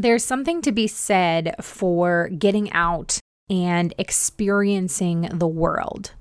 There's something to be said for getting out and experiencing the world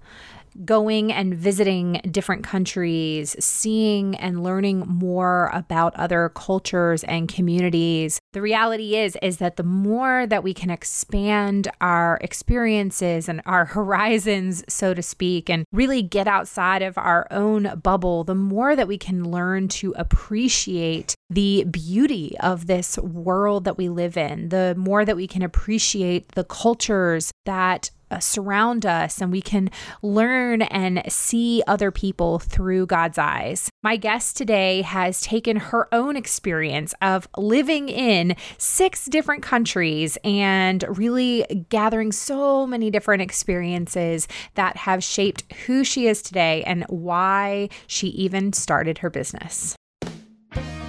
going and visiting different countries, seeing and learning more about other cultures and communities. The reality is is that the more that we can expand our experiences and our horizons, so to speak, and really get outside of our own bubble, the more that we can learn to appreciate the beauty of this world that we live in, the more that we can appreciate the cultures that Uh, surround us and we can learn and see other people through God's eyes. My guest today has taken her own experience of living in six different countries and really gathering so many different experiences that have shaped who she is today and why she even started her business.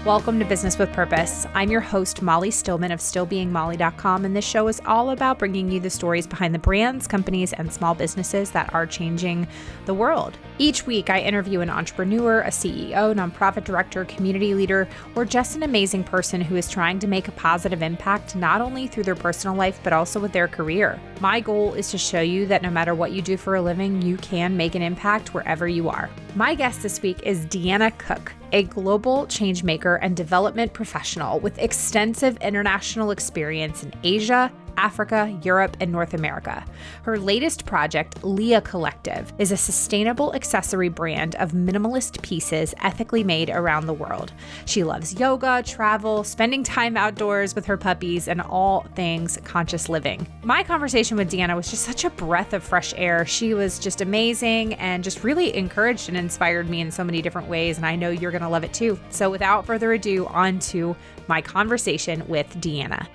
Welcome to Business with Purpose. I'm your host, Molly Stillman of StillBeingMolly.com, and this show is all about bringing you the stories behind the brands, companies, and small businesses that are changing the world. Each week, I interview an entrepreneur, a CEO, nonprofit director, community leader, or just an amazing person who is trying to make a positive impact not only through their personal life, but also with their career. My goal is to show you that no matter what you do for a living, you can make an impact wherever you are. My guest this week is Deanna Cook a global changemaker and development professional with extensive international experience in Asia, Africa, Europe, and North America. Her latest project, Leah Collective, is a sustainable accessory brand of minimalist pieces ethically made around the world. She loves yoga, travel, spending time outdoors with her puppies, and all things conscious living. My conversation with Deanna was just such a breath of fresh air. She was just amazing and just really encouraged and inspired me in so many different ways, and I know you're going to love it too. So, without further ado, on to my conversation with Deanna.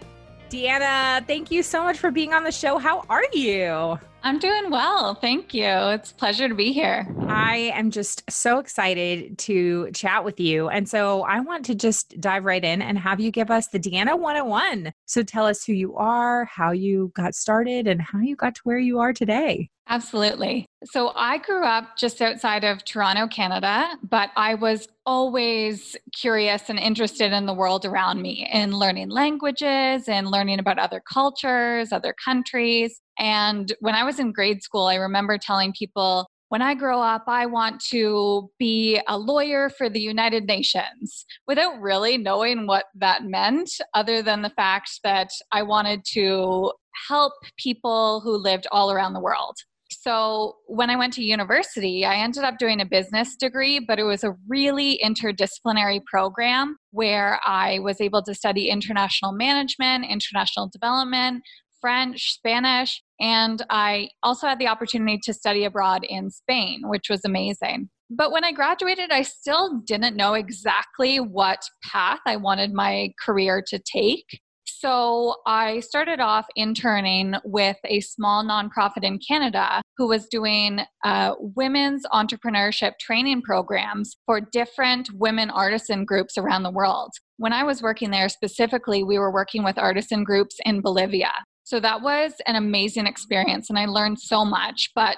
Deanna, thank you so much for being on the show. How are you? I'm doing well. Thank you. It's a pleasure to be here. I am just so excited to chat with you. And so I want to just dive right in and have you give us the Deanna 101. So tell us who you are, how you got started, and how you got to where you are today. Absolutely. So I grew up just outside of Toronto, Canada, but I was always curious and interested in the world around me in learning languages and learning about other cultures, other countries. And when I was in grade school, I remember telling people, when I grow up, I want to be a lawyer for the United Nations without really knowing what that meant, other than the fact that I wanted to help people who lived all around the world. So when I went to university, I ended up doing a business degree, but it was a really interdisciplinary program where I was able to study international management, international development, French, Spanish, and I also had the opportunity to study abroad in Spain, which was amazing. But when I graduated, I still didn't know exactly what path I wanted my career to take. So I started off interning with a small nonprofit in Canada who was doing uh, women's entrepreneurship training programs for different women artisan groups around the world. When I was working there specifically, we were working with artisan groups in Bolivia. So that was an amazing experience and I learned so much. But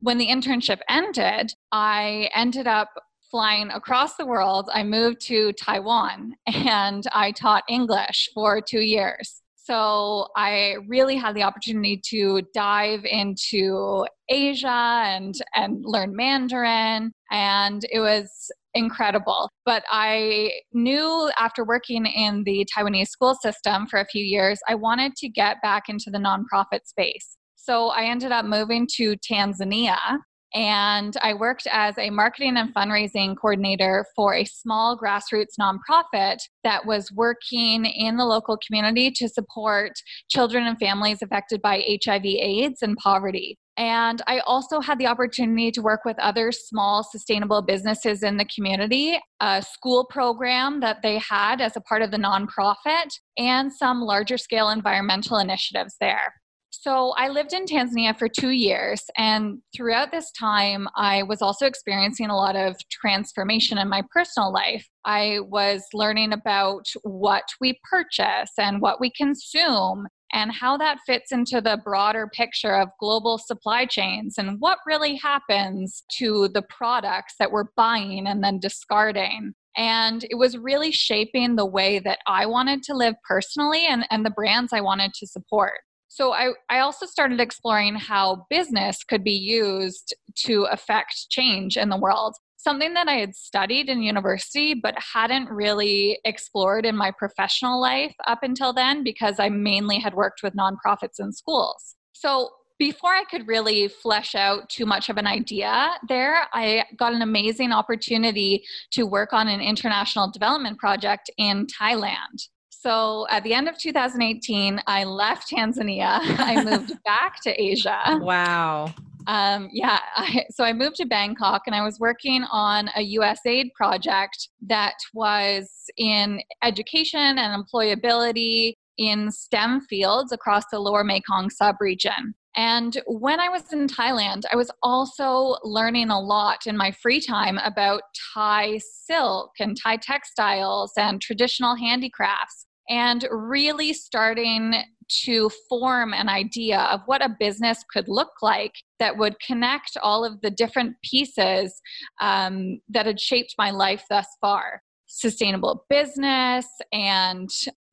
when the internship ended, I ended up flying across the world. I moved to Taiwan and I taught English for two years. So I really had the opportunity to dive into Asia and and learn Mandarin and it was incredible. But I knew after working in the Taiwanese school system for a few years, I wanted to get back into the nonprofit space. So I ended up moving to Tanzania and I worked as a marketing and fundraising coordinator for a small grassroots nonprofit that was working in the local community to support children and families affected by HIV, AIDS, and poverty. And I also had the opportunity to work with other small sustainable businesses in the community, a school program that they had as a part of the nonprofit, and some larger scale environmental initiatives there. So I lived in Tanzania for two years, and throughout this time, I was also experiencing a lot of transformation in my personal life. I was learning about what we purchase and what we consume, and how that fits into the broader picture of global supply chains and what really happens to the products that we're buying and then discarding. And it was really shaping the way that I wanted to live personally and, and the brands I wanted to support. So I, I also started exploring how business could be used to affect change in the world. Something that I had studied in university, but hadn't really explored in my professional life up until then because I mainly had worked with nonprofits and schools. So before I could really flesh out too much of an idea there, I got an amazing opportunity to work on an international development project in Thailand. So at the end of 2018, I left Tanzania. I moved back to Asia. Wow. Um, yeah, I, so I moved to Bangkok and I was working on a USAID project that was in education and employability in STEM fields across the lower Mekong subregion. And when I was in Thailand, I was also learning a lot in my free time about Thai silk and Thai textiles and traditional handicrafts, and really starting to form an idea of what a business could look like that would connect all of the different pieces um, that had shaped my life thus far sustainable business and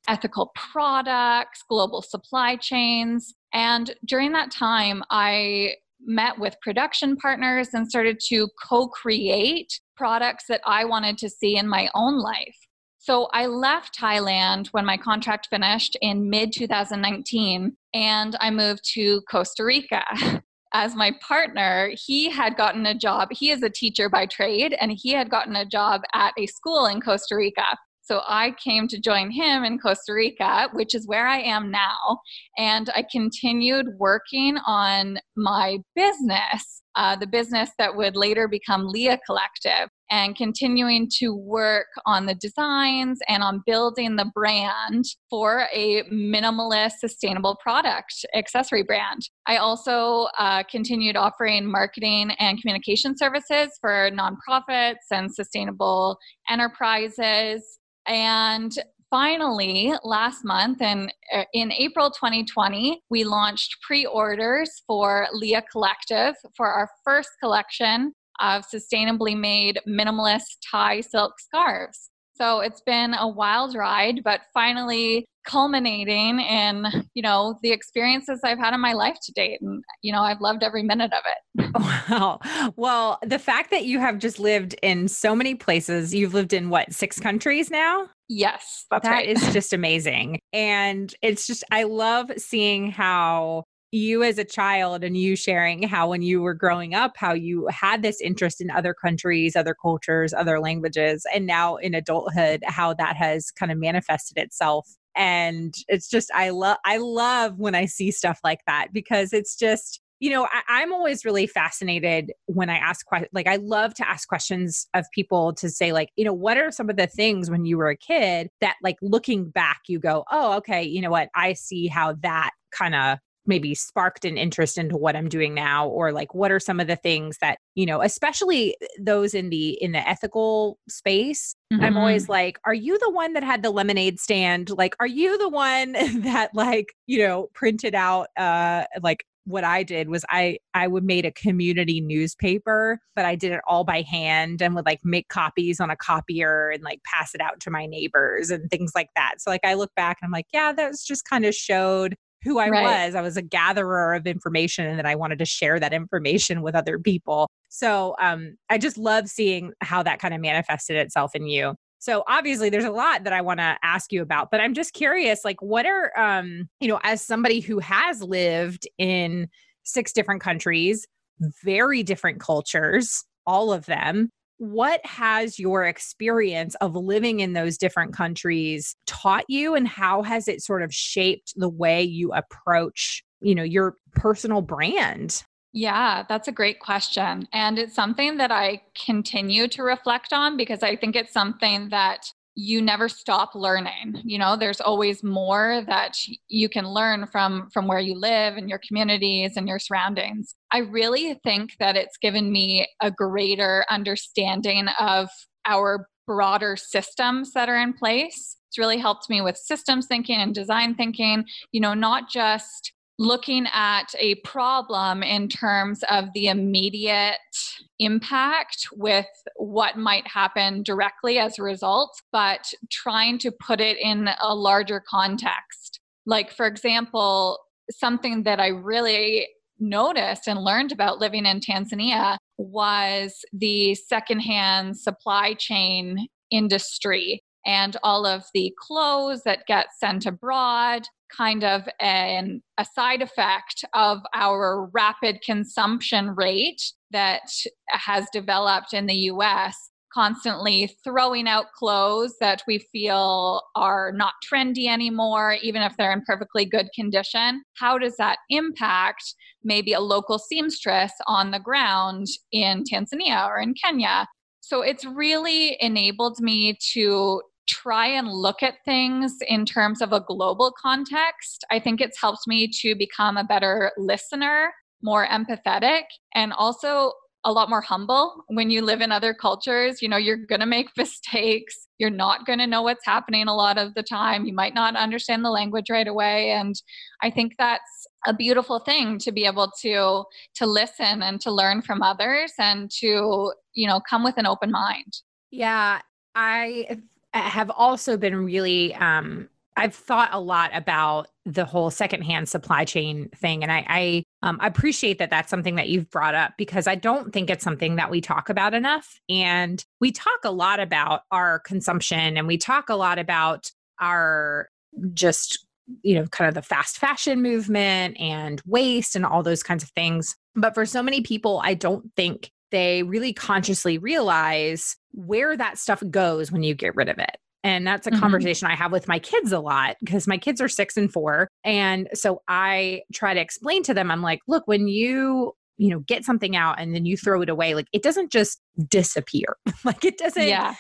ethical products, global supply chains. And during that time, I met with production partners and started to co create products that I wanted to see in my own life. So I left Thailand when my contract finished in mid 2019 and I moved to Costa Rica. As my partner, he had gotten a job. He is a teacher by trade and he had gotten a job at a school in Costa Rica. So I came to join him in Costa Rica, which is where I am now. And I continued working on my business, uh, the business that would later become Leah Collective, and continuing to work on the designs and on building the brand for a minimalist, sustainable product accessory brand. I also uh, continued offering marketing and communication services for nonprofits and sustainable enterprises. And finally, last month and uh, in April 2020, we launched pre orders for Leah Collective for our first collection of sustainably made minimalist Thai silk scarves. So it's been a wild ride, but finally culminating in, you know, the experiences I've had in my life to date. And, you know, I've loved every minute of it. Wow. Well, the fact that you have just lived in so many places, you've lived in what, six countries now? Yes, that's that right. is just amazing. And it's just, I love seeing how you as a child and you sharing how when you were growing up how you had this interest in other countries other cultures other languages and now in adulthood how that has kind of manifested itself. And it's just i love i love when i see stuff like that because it's just you know I, am always really fascinated when i ask questions like i love to ask questions of people to say like you know what are some of the things when you were a kid that like looking back you go oh okay you know what? I see how that kind of maybe sparked an interest into what I'm doing now or like what are some of the things that you know especially those in the in the ethical space mm-hmm. I'm always like are you the one that had the lemonade stand like are you the one that like you know printed out uh like what I did was I I would made a community newspaper, but I did it all by hand and would like make copies on a copier and like pass it out to my neighbors and things like that. So like I look back and I'm like, yeah, that was just kind of showed who I right. was. I was a gatherer of information and then I wanted to share that information with other people. So um, I just love seeing how that kind of manifested itself in you. So obviously there's a lot that I want to ask you about, but I'm just curious like what are um you know as somebody who has lived in six different countries, very different cultures, all of them, what has your experience of living in those different countries taught you and how has it sort of shaped the way you approach you know your personal brand yeah, that's a great question. And it's something that I continue to reflect on because I think it's something that you never stop learning you know? There's always more that you can learn from from where you live and your communities and your surroundings. I really think that it's given me a greater understanding of our broader systems that are in place. It's really helped me with systems thinking and design thinking you know not just looking at a problem in terms of the immediate impact with what might happen directly as a result, but trying to put it in a larger context. Like, for example, something that I really noticed and learned about living in Tanzania was the secondhand supply chain industry and all of the clothes that get sent abroad kind of an, a side effect of our rapid consumption rate that has developed in the US constantly throwing out clothes that we feel are not trendy anymore, even if they're in perfectly good condition. How does that impact maybe a local seamstress on the ground in Tanzania or in Kenya? So it's really enabled me to try and look at things in terms of a global context. I think it's helped me to become a better listener, more empathetic, and also a lot more humble when you live in other cultures. You know, you're going to make mistakes. You're not going to know what's happening a lot of the time. You might not understand the language right away. And I think that's a beautiful thing to be able to to listen and to learn from others and to, you know, come with an open mind. Yeah, I have also been really um I've thought a lot about the whole secondhand supply chain thing, and I, I um, appreciate that that's something that you've brought up because I don't think it's something that we talk about enough. And we talk a lot about our consumption, and we talk a lot about our just you know kind of the fast fashion movement and waste and all those kinds of things. But for so many people, I don't think they really consciously realize where that stuff goes when you get rid of it. And that's a mm-hmm. conversation I have with my kids a lot because my kids are six and four. And so I try to explain to them, I'm like, look, when you you know get something out and then you throw it away like it doesn't just disappear like it doesn't yeah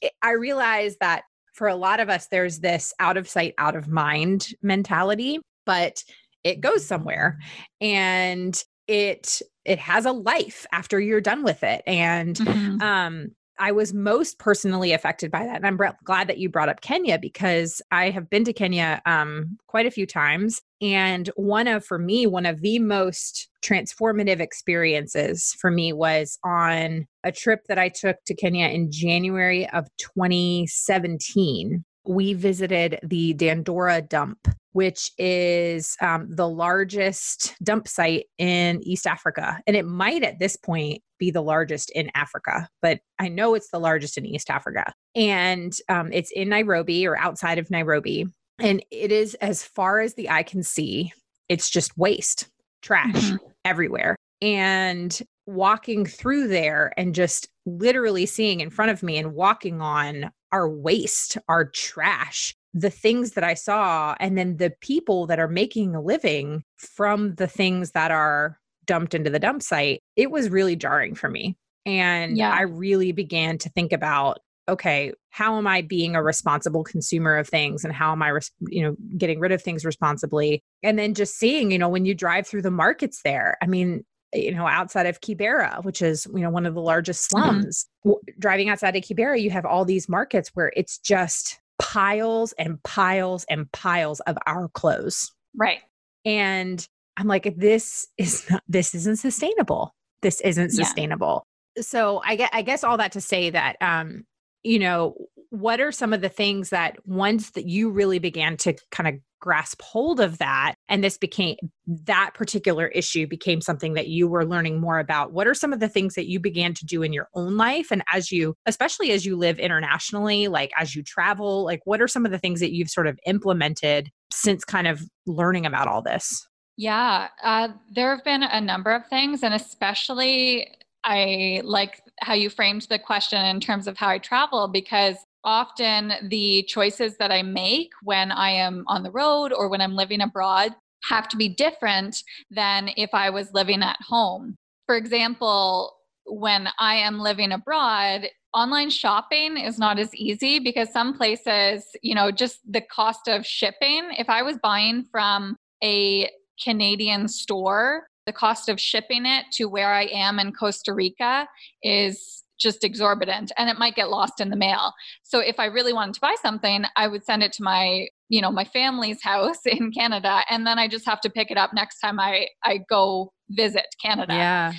it, i realize that for a lot of us there's this out of sight out of mind mentality but it goes somewhere and it it has a life after you're done with it and mm-hmm. um I was most personally affected by that. And I'm glad that you brought up Kenya because I have been to Kenya um, quite a few times. And one of, for me, one of the most transformative experiences for me was on a trip that I took to Kenya in January of 2017 we visited the Dandora dump, which is um, the largest dump site in East Africa. And it might at this point be the largest in Africa, but I know it's the largest in East Africa. And um, it's in Nairobi or outside of Nairobi. And it is as far as the eye can see, it's just waste, trash mm-hmm. everywhere. And walking through there and just literally seeing in front of me and walking on our waste, our trash, the things that I saw, and then the people that are making a living from the things that are dumped into the dump site, it was really jarring for me. And yeah. I really began to think about okay, how am I being a responsible consumer of things and how am I, res- you know, getting rid of things responsibly? And then just seeing, you know, when you drive through the markets there, I mean, you know, outside of Kibera, which is, you know, one of the largest mm-hmm. slums. Mm-hmm. Driving outside of Kibera, you have all these markets where it's just piles and piles and piles of our clothes. Right. And I'm like, this is not, this isn't sustainable. This isn't sustainable. Yeah. So I get, I guess all that to say that, um, you know, what are some of the things that once that you really began to kind of grasp hold of that and this became that particular issue became something that you were learning more about what are some of the things that you began to do in your own life? And as you especially as you live internationally like as you travel like what are some of the things that you've sort of implemented since kind of learning about all this? Yeah uh, there have been a number of things and especially I like how you framed the question in terms of how I travel because often the choices that I make when I am on the road or when I'm living abroad have to be different than if I was living at home. For example, when I am living abroad, online shopping is not as easy because some places, you know, just the cost of shipping, if I was buying from a Canadian store, the cost of shipping it to where I am in Costa Rica is just exorbitant and it might get lost in the mail. So if I really wanted to buy something, I would send it to my, you know, my family's house in Canada and then I just have to pick it up next time I I go visit Canada. Yeah.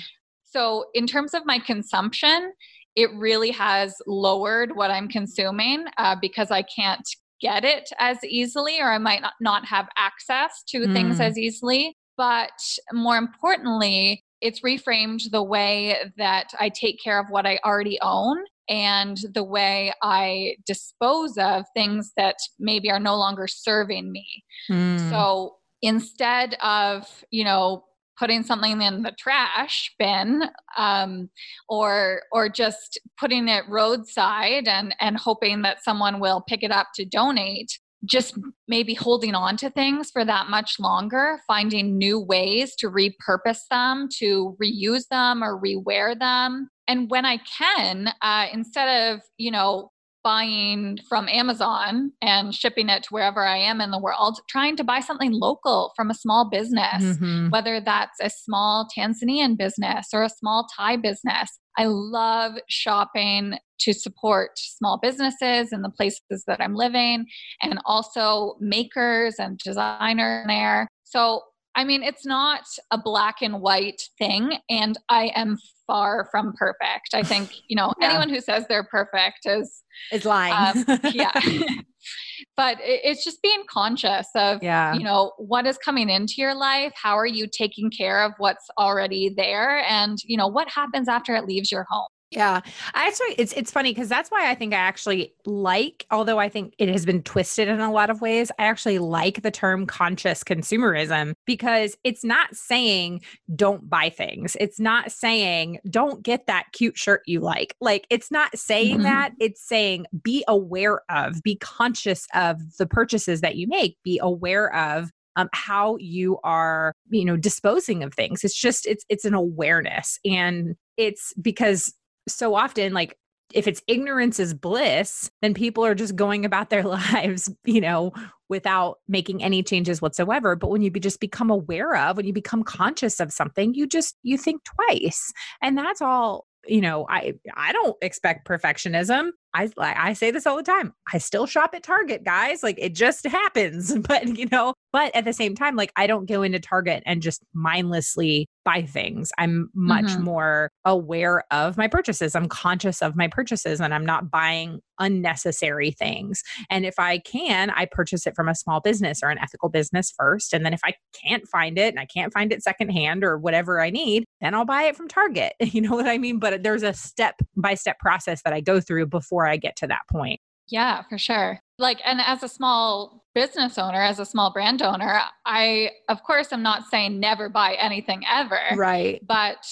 So in terms of my consumption, it really has lowered what I'm consuming uh, because I can't get it as easily or I might not, not have access to mm. things as easily. But more importantly, it's reframed the way that I take care of what I already own and the way I dispose of things that maybe are no longer serving me. Mm. So instead of, you know, putting something in the trash bin um, or or just putting it roadside and and hoping that someone will pick it up to donate just maybe holding on to things for that much longer, finding new ways to repurpose them, to reuse them or rewear them. And when I can, uh, instead of, you know, buying from Amazon and shipping it to wherever I am in the world, trying to buy something local from a small business, mm-hmm. whether that's a small Tanzanian business or a small Thai business. I love shopping to support small businesses in the places that I'm living and also makers and designers there. So, I mean, it's not a black and white thing, and I am far from perfect. I think, you know, yeah. anyone who says they're perfect is is lying. Um, yeah. but it's just being conscious of yeah. you know what is coming into your life how are you taking care of what's already there and you know what happens after it leaves your home yeah. I actually, it's it's funny because that's why I think I actually like, although I think it has been twisted in a lot of ways, I actually like the term conscious consumerism because it's not saying don't buy things. It's not saying don't get that cute shirt you like. Like it's not saying mm-hmm. that. It's saying be aware of, be conscious of the purchases that you make, be aware of um, how you are you know disposing of things it's just it's it's an awareness and it's because so often like if it's ignorance is bliss, then people are just going about their lives, you know, without making any changes whatsoever. But when you be, just become aware of, when you become conscious of something, you just you think twice. And that's all, you know, I I don't expect perfectionism. I I say this all the time. I still shop at Target, guys. Like it just happens. But you know, but at the same time, like I don't go into Target and just mindlessly buy things. I'm much mm-hmm. more aware of my purchases. I'm conscious of my purchases and I'm not buying unnecessary things. And if I can, I purchase it from a small business or an ethical business first. And then if I can't find it and I can't find it secondhand or whatever I need, then I'll buy it from Target. You know what I mean? But there's a step by step process that I go through before I get to that point. Yeah, for sure. Like, and as a small business owner, as a small brand owner, I, of course, I'm not saying never buy anything ever. Right. But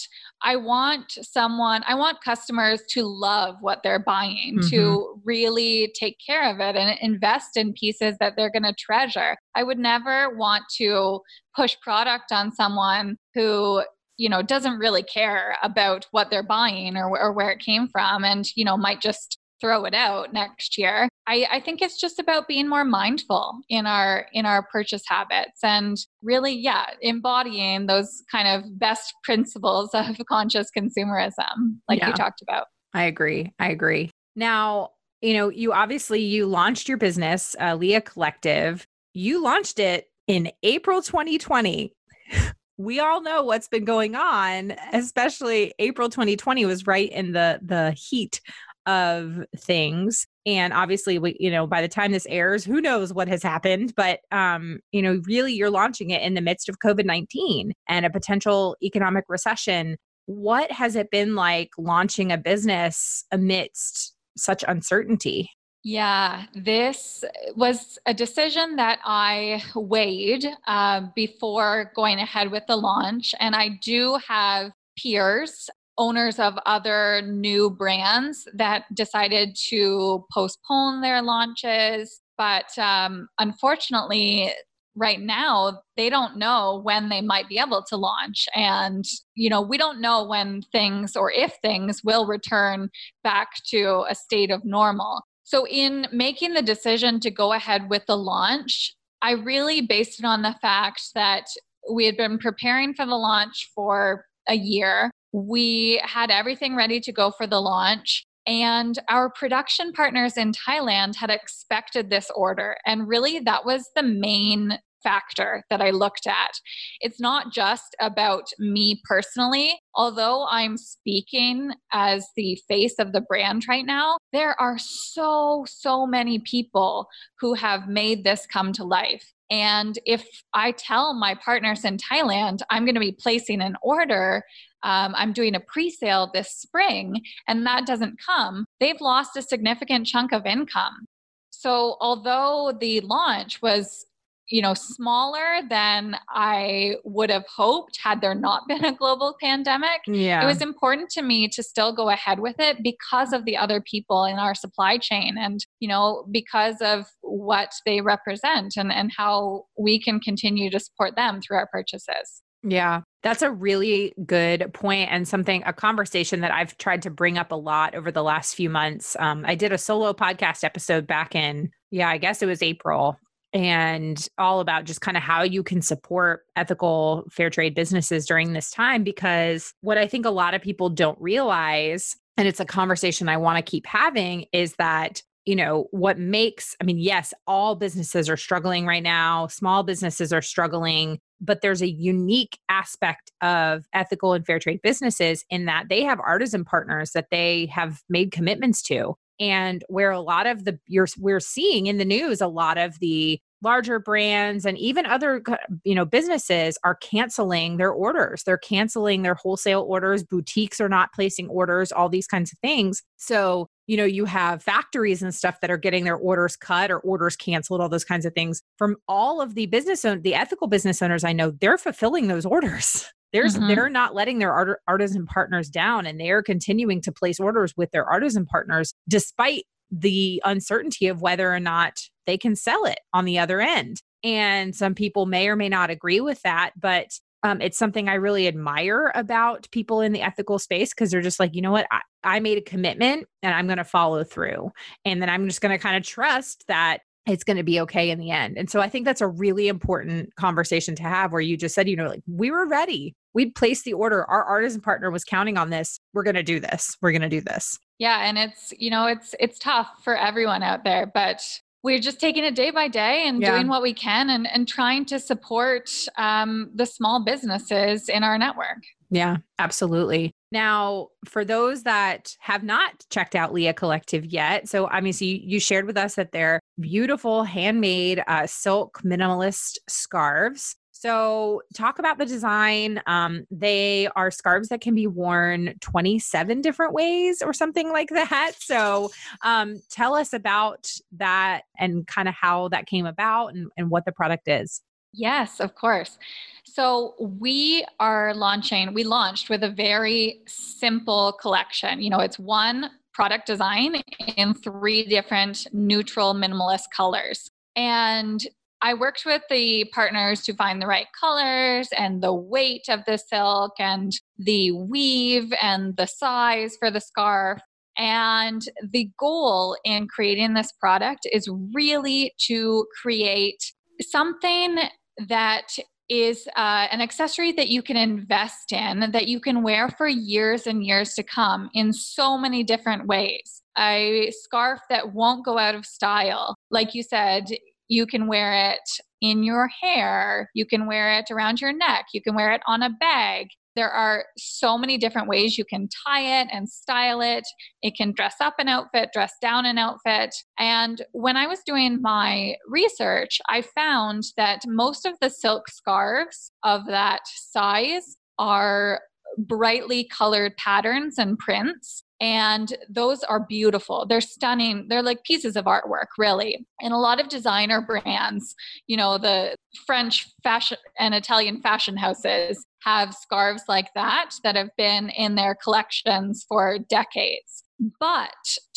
I want someone, I want customers to love what they're buying, mm-hmm. to really take care of it and invest in pieces that they're going to treasure. I would never want to push product on someone who you know doesn't really care about what they're buying or, or where it came from and you know might just throw it out next year. I, I think it's just about being more mindful in our in our purchase habits and really yeah embodying those kind of best principles of conscious consumerism like yeah. you talked about. I agree i agree. Now you know you obviously you launched your business uh, leah collective. You launched it in april 2020 we all know what's been going on especially april 2020 was right in the the heat of things and obviously we you know by the time this airs who knows what has happened but um you know really you're launching it in the midst of covid-19 and a potential economic recession what has it been like launching a business amidst such uncertainty yeah, this was a decision that I weighed uh, before going ahead with the launch. And I do have peers owners of other new brands that decided to postpone their launches. But um, unfortunately, right now, they don't know when they might be able to launch. And, you know, we don't know when things or if things will return back to a state of normal. So, in making the decision to go ahead with the launch, I really based it on the fact that we had been preparing for the launch for a year we had everything ready to go for the launch. And our production partners in Thailand had expected this order. And really, that was the main factor that I looked at. It's not just about me personally. Although I'm speaking as the face of the brand right now, there are so, so many people who have made this come to life. And if I tell my partners in Thailand, I'm going to be placing an order, um, I'm doing a pre sale this spring, and that doesn't come, they've lost a significant chunk of income. So, although the launch was you know smaller than i would have hoped had there not been a global pandemic. Yeah. it was important to me to still go ahead with it because of the other people in our supply chain and you know because of what they represent and and how we can continue to support them through our purchases. Yeah, that's a really good point and something, a conversation that I've tried to bring up a lot over the last few months. Um, I did a solo podcast episode back in, yeah, I guess it was April and all about just kind of how you can support ethical fair trade businesses during this time. Because what I think a lot of people don't realize, and it's a conversation I want to keep having, is that you know what makes i mean yes all businesses are struggling right now small businesses are struggling but there's a unique aspect of ethical and fair trade businesses in that they have artisan partners that they have made commitments to and where a lot of the you're we're seeing in the news a lot of the larger brands and even other you know businesses are canceling their orders. They're canceling their wholesale orders. Boutiques are not placing orders all these kinds of things. So you know you have factories and stuff that are getting their orders cut or orders canceled all those kinds of things. From all of the business own the ethical business owners i know they're fulfilling those orders. There's mm-hmm. they're not letting their art- artisan partners down and they're continuing to place orders with their artisan partners despite the uncertainty of whether or not they can sell it on the other end. And some people may or may not agree with that, but um, it's something I really admire about people in the ethical space because they're just like, you know what, I, I made a commitment and I'm going to follow through. And then I'm just going to kind of trust that it's going to be okay in the end. And so I think that's a really important conversation to have where you just said, you know, like we were ready. We'd placed the order. Our artisan partner was counting on this. We're going to do this. We're going to do this. Yeah, and it's, you know, it's it's tough for everyone out there, but we're just taking it day by day and yeah. doing what we can and, and trying to support um, the small businesses in our network. Yeah, absolutely. Now, for those that have not checked out Leah Collective yet, so I mean, so you, you shared with us that they're beautiful handmade uh, silk minimalist scarves. So, talk about the design. Um, they are scarves that can be worn 27 different ways or something like that. So, um, tell us about that and kind of how that came about and, and what the product is. Yes, of course. So we are launching, we launched with a very simple collection. You know, it's one product design in three different neutral minimalist colors. And I worked with the partners to find the right colors and the weight of the silk and the weave and the size for the scarf. And the goal in creating this product is really to create something that is uh, an accessory that you can invest in, that you can wear for years and years to come in so many different ways. A scarf that won't go out of style. Like you said, you can wear it in your hair, you can wear it around your neck, you can wear it on a bag. There are so many different ways you can tie it and style it. It can dress up an outfit, dress down an outfit. And when I was doing my research, I found that most of the silk scarves of that size are brightly colored patterns and prints and those are beautiful. They're stunning. They're like pieces of artwork really. And a lot of designer brands you know the french fashion and italian fashion houses have scarves like that that have been in their collections for decades. But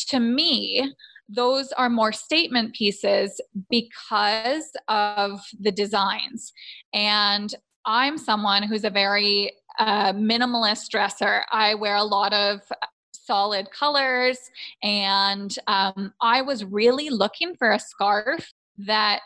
to me those are more statement pieces because of the designs. And i'm someone who's a very uh, minimalist dresser. I wear a lot of solid colors. And um, I was really looking for a scarf that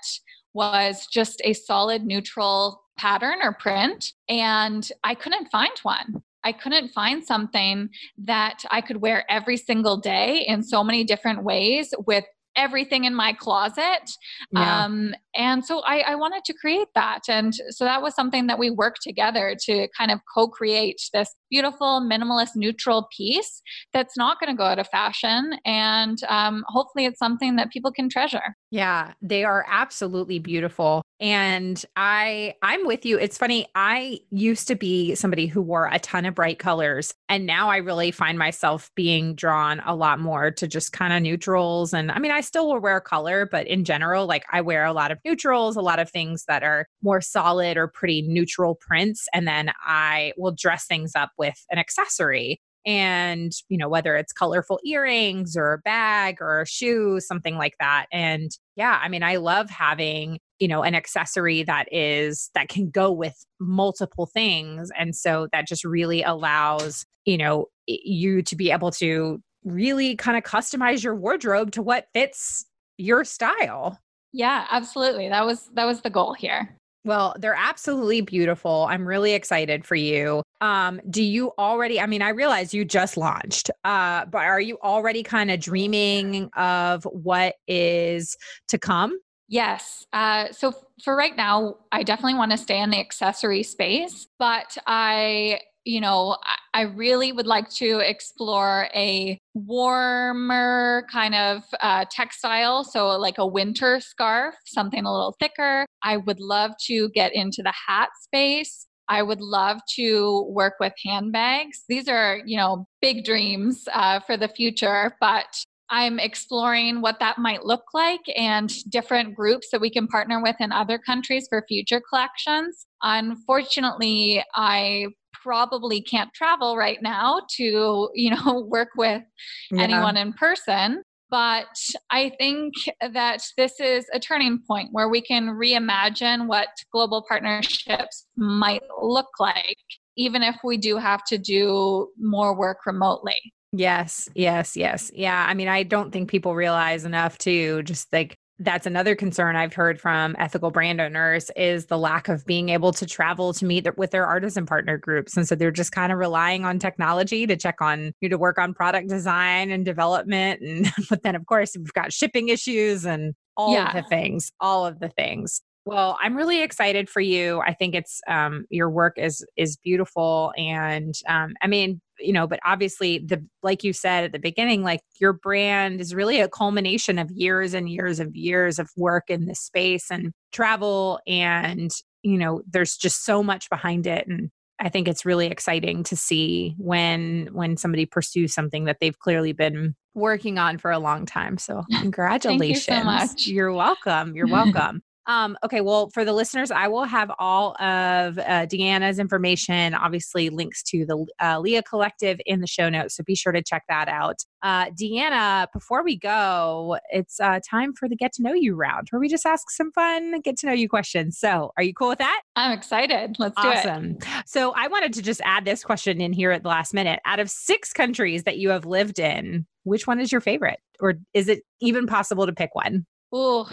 was just a solid neutral pattern or print. And I couldn't find one. I couldn't find something that I could wear every single day in so many different ways with everything in my closet. Yeah. Um, and so I, I, wanted to create that. And so that was something that we worked together to kind of co create this beautiful, minimalist, neutral piece that's not going to go out of fashion. And um, hopefully it's something that people can treasure. Yeah, they are absolutely beautiful. And I I'm with you. It's funny, I used to be somebody who wore a ton of bright colors and now I really find myself being drawn a lot more to just kind of neutrals and I mean I still will wear color, but in general like I wear a lot of neutrals, a lot of things that are more solid or pretty neutral prints and then I will dress things up with an accessory. And you know whether it's colorful earrings or a bag or a shoe something like that. And yeah i mean i love having you know an accessory that is that can go with multiple things. And so that just really allows you know you to be able to really kind of customize your wardrobe to what fits your style yeah absolutely that was that was the goal here well, they're absolutely beautiful. I'm really excited for you. Um, do you already, I mean, I realize you just launched, uh, but are you already kind of dreaming of what is to come? Yes. Uh, so for right now, I definitely want to stay in the accessory space, but I you know, I really would like to explore a warmer kind of uh, textile. So, like a winter scarf, something a little thicker. I would love to get into the hat space. I would love to work with handbags. These are, you know, big dreams uh, for the future, but I'm exploring what that might look like and different groups that we can partner with in other countries for future collections. Unfortunately, I probably can't travel right now to, you know, work with yeah. anyone in person. But I think that this is a turning point where we can reimagine what global partnerships might look like, even if we do have to do more work remotely. Yes, yes, yes. Yeah. I mean, I don't think people realize enough too, just like that's another concern I've heard from ethical brand owners is the lack of being able to travel to meet with their artisan partner groups. And so they're just kind of relying on technology to check on you to work on product design and development. And but then of course we've got shipping issues and all yeah. of the things, all of the things. Well, I'm really excited for you. I think it's um, your work is is beautiful, and um, I mean, you know, but obviously, the like you said at the beginning, like your brand is really a culmination of years and years of years of work in this space and travel, and you know, there's just so much behind it, and I think it's really exciting to see when when somebody pursues something that they've clearly been working on for a long time. So congratulations. Thank you so much. You're welcome. You're welcome. Um, okay, well, for the listeners, I will have all of uh, Deanna's information, obviously links to the uh, Leah Collective in the show notes. So be sure to check that out. Uh, Deanna, before we go, it's uh, time for the get to know you round where we just ask some fun get to know you questions. So are you cool with that? I'm excited. Let's do awesome. it. So I wanted to just add this question in here at the last minute. Out of six countries that you have lived in, which one is your favorite? Or is it even possible to pick one? Oh,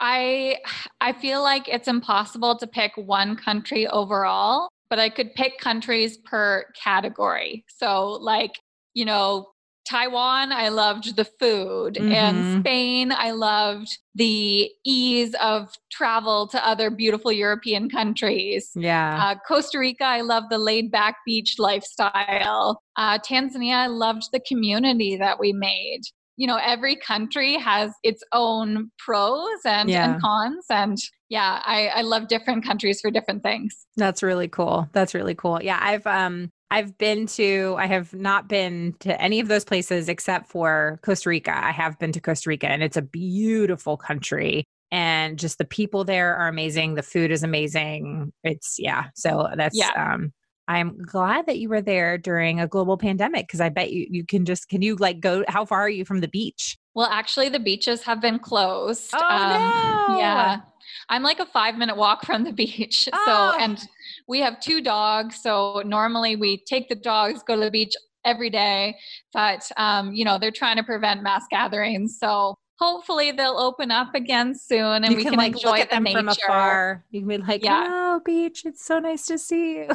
I I feel like it's impossible to pick one country overall, but I could pick countries per category. So like, you know, Taiwan, I loved the food. Mm-hmm. And Spain, I loved the ease of travel to other beautiful European countries. Yeah. Uh, Costa Rica, I loved the laid back beach lifestyle. Uh, Tanzania, I loved the community that we made you know every country has its own pros and, yeah. and cons and yeah I, I love different countries for different things that's really cool that's really cool yeah i've um I've been to, I have not been to any of those places except for Costa Rica. I have been to Costa Rica and it's a beautiful country and just the people there are amazing. The food is amazing. It's, yeah. So that's, yeah. um, I'm glad that you were there during a global pandemic because I bet you you can just can you like go how far are you from the beach? Well, actually the beaches have been closed. Oh, um, no. yeah. I'm like a 5 minute walk from the beach. Oh. So and we have two dogs, so normally we take the dogs go to the beach every day, but um you know, they're trying to prevent mass gatherings. So hopefully they'll open up again soon and you we can, can like enjoy look at the them nature. from afar. You can be like, yeah. "Oh, beach, it's so nice to see you."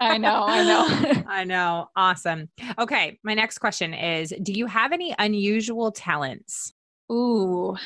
I know, I know. I know. Awesome. Okay. My next question is Do you have any unusual talents? Ooh,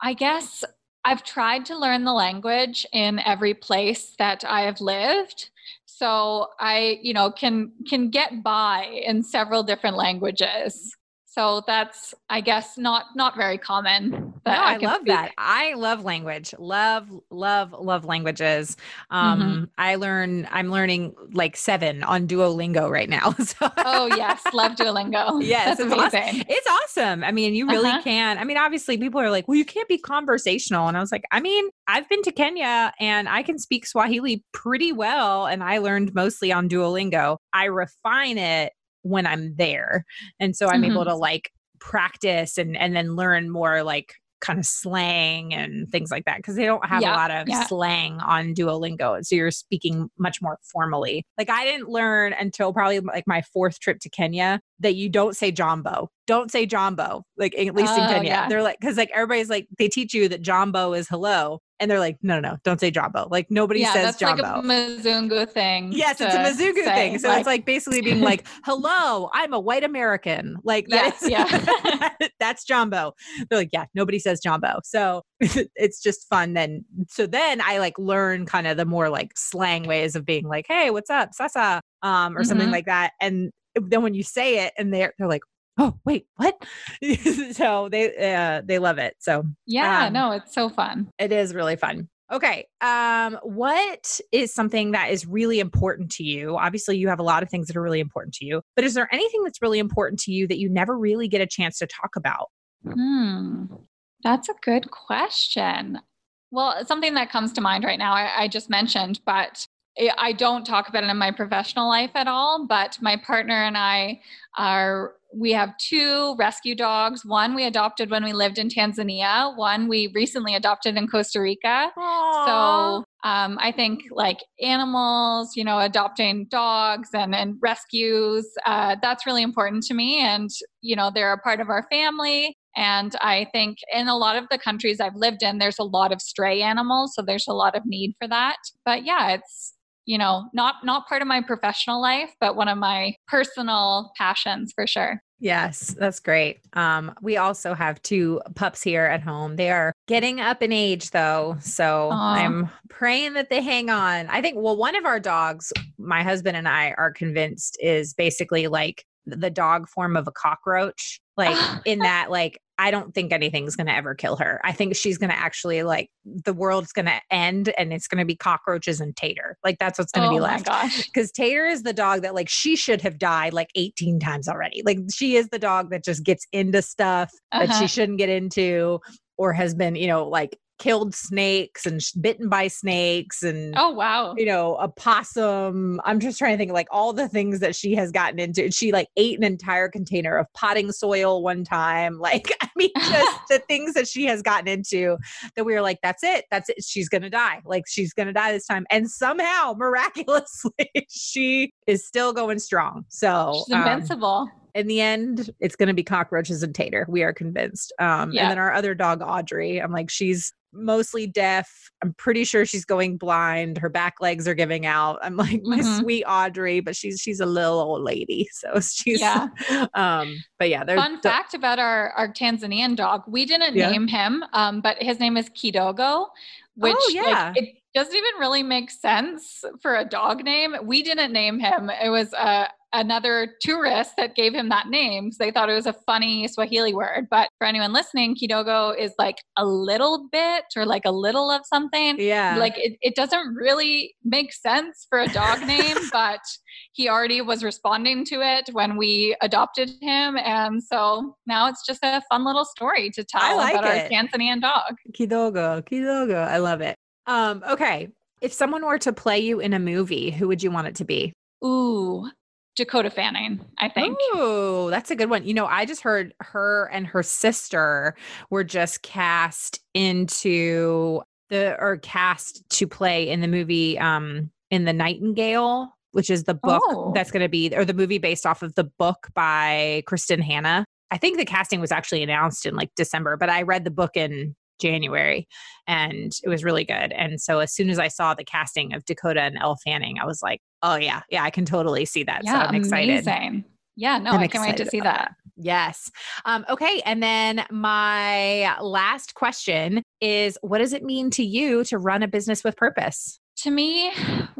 I guess I've tried to learn the language in every place that I have lived. So I, you know, can can get by in several different languages so that's i guess not not very common no, i, I love speak. that i love language love love love languages um mm-hmm. i learn i'm learning like seven on duolingo right now so. oh yes love duolingo yes it's amazing. awesome it's awesome i mean you really uh-huh. can i mean obviously people are like well you can't be conversational and i was like i mean i've been to kenya and i can speak swahili pretty well and i learned mostly on duolingo i refine it when I'm there. And so I'm mm-hmm. able to like practice and and then learn more like kind of slang and things like that because they don't have yeah, a lot of yeah. slang on Duolingo. So you're speaking much more formally. Like I didn't learn until probably like my fourth trip to Kenya that you don't say Jambo. Don't say Jambo. Like at least in oh, Kenya. Yeah. They're like because like everybody's like they teach you that Jambo is hello and they're like, no, no, no, don't say Jambo. Like nobody yeah, says that's Jambo. like a Mzungu thing. Yes, it's a Mzungu say. thing. So like, it's like basically being like, hello, I'm a white American. Like that yes, is, yeah. that's Jambo. They're like, yeah, nobody says Jambo. So it's just fun then. So then I like learn kind of the more like slang ways of being like, hey, what's up, Sasa? Um, or mm-hmm. something like that. And then when you say it and they're they're like, oh wait what? So they uh they love it so yeah um, no it's so fun. it is really fun. Okay um what is something that is really important to you? Obviously you have a lot of things that are really important to you but is there anything that's really important to you that you never really get a chance to talk about? Hmm that's a good question. Well something that comes to mind right now I, I just mentioned but I don't talk about it in my professional life at all, but my partner and I are we have two rescue dogs. One we adopted when we lived in Tanzania. One we recently adopted in Costa Rica. Aww. So um, I think like animals, you know, adopting dogs and, and rescues, uh, that's really important to me. And, you know, they're a part of our family. And I think in a lot of the countries I've lived in, there's a lot of stray animals. So there's a lot of need for that. But yeah, it's, you know not not part of my professional life but one of my personal passions for sure. Yes that's great. Um we also have two pups here at home. They are getting up in age though so Aww. i'm praying that they hang on. I think well one of our dogs my husband and i are convinced is basically like the dog form of a cockroach like in that like I don't think anything's going to ever kill her. I think she's going to actually like the world's going to end and it's going to be cockroaches and Tater. Like that's what's going to oh be left. Because Tater is the dog that like she should have died like 18 times already. Like she is the dog that just gets into stuff uh-huh. that she uh-huh. shouldn't get into or has been, you know, like killed snakes and bitten by snakes and oh wow. you know a possum. I'm just trying to think like all the things that she has gotten into. She like ate an entire container of potting soil one time. Like i mean just the things that she has gotten into that we were like that's it. That's it. She's gonna die. Like she's gonna die this time. And somehow miraculously she is still going strong. So she's invincible. um, in the end, it's going to be cockroaches and Tater. We are convinced. Um, yeah. And then our other dog, Audrey, I'm like, she's mostly deaf. I'm pretty sure she's going blind. Her back legs are giving out. I'm like my mm-hmm. sweet Audrey, but she's she's a little old lady. So she's yeah. Um, but yeah, there's fun fact about our our Tanzanian dog. We didn't yeah. name him, um, but his name is Kidogo, which oh, yeah. Like, it doesn't even really make sense for a dog name. We didn't name him. It was a another tourist that gave him that name because they thought it was a funny Swahili word. But for anyone listening, Kidogo is like a little bit or like a little of something. Yeah. Like it, it doesn't really make sense for a dog name, but he already was responding to it when we adopted him. And so now it's just a fun little story to tell like about it. our Tanzanian dog. Kidogo, Kidogo. I love it. Um, okay. If someone were to play you in a movie, who would you want it to be? Ooh, Dakota Fanning, I think. Oh, that's a good one. You know, I just heard her and her sister were just cast into the or cast to play in the movie um in the Nightingale, which is the book oh. that's going to be or the movie based off of the book by Kristin Hannah. I think the casting was actually announced in like December, but I read the book in January, and it was really good. And so as soon as I saw the casting of Dakota and Elle Fanning, I was like, oh yeah, yeah, I can totally see that. Yeah, so I'm excited. Amazing. Yeah, no, I'm I can't wait to see that. that. Yes. Um, okay. And then my last question is what does it mean to you to run a business with purpose? To me,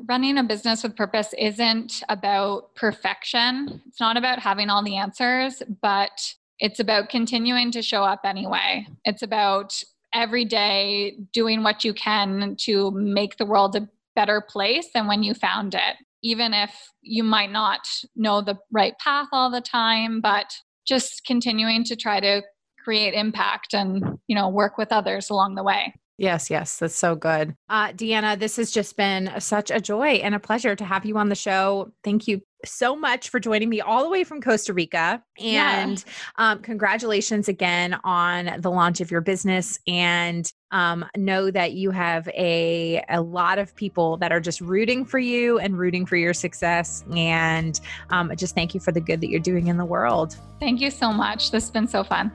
running a business with purpose isn't about perfection. It's not about having all the answers, but it's about continuing to show up anyway. It's about every day doing what you can to make the world a better place than when you found it even if you might not know the right path all the time, but just continuing to try to create impact and, you know, work with others along the way. Yes, yes, that's so good. Uh, Deanna, this has just been such a joy and a pleasure to have you on the show. Thank you so much for joining me all the way from Costa Rica. And yeah. um, congratulations again on the launch of your business. And um, know that you have a, a lot of people that are just rooting for you and rooting for your success. And um, just thank you for the good that you're doing in the world. Thank you so much. This has been so fun.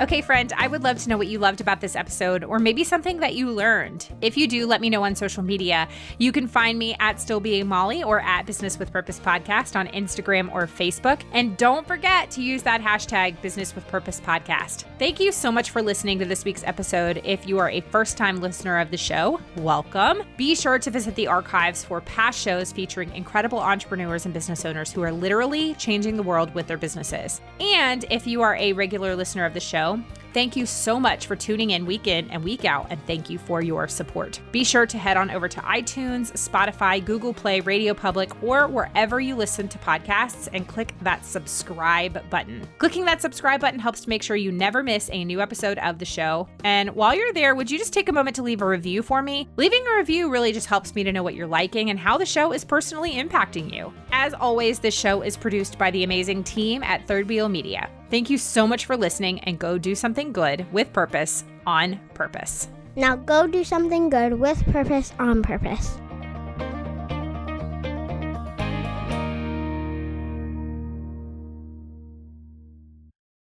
Okay, friend, I would love to know what you loved about this episode or maybe something that you learned. If you do, let me know on social media. You can find me at Still Being Molly or at Business with Purpose Podcast on Instagram or Facebook. And don't forget to use that hashtag Business with Purpose Podcast. Thank you so much for listening to this week's episode. If you are a first time listener of the show, welcome. Be sure to visit the archives for past shows featuring incredible entrepreneurs and business owners who are literally changing the world with their businesses. And if you are a regular listener of the show, Thank you so much for tuning in week in and week out, and thank you for your support. Be sure to head on over to iTunes, Spotify, Google Play, Radio Public, or wherever you listen to podcasts and click that subscribe button. Clicking that subscribe button helps to make sure you never miss a new episode of the show. And while you're there, would you just take a moment to leave a review for me? Leaving a review really just helps me to know what you're liking and how the show is personally impacting you. As always, this show is produced by the amazing team at Third Wheel Media. Thank you so much for listening and go do something good with purpose on purpose. Now go do something good with purpose on purpose.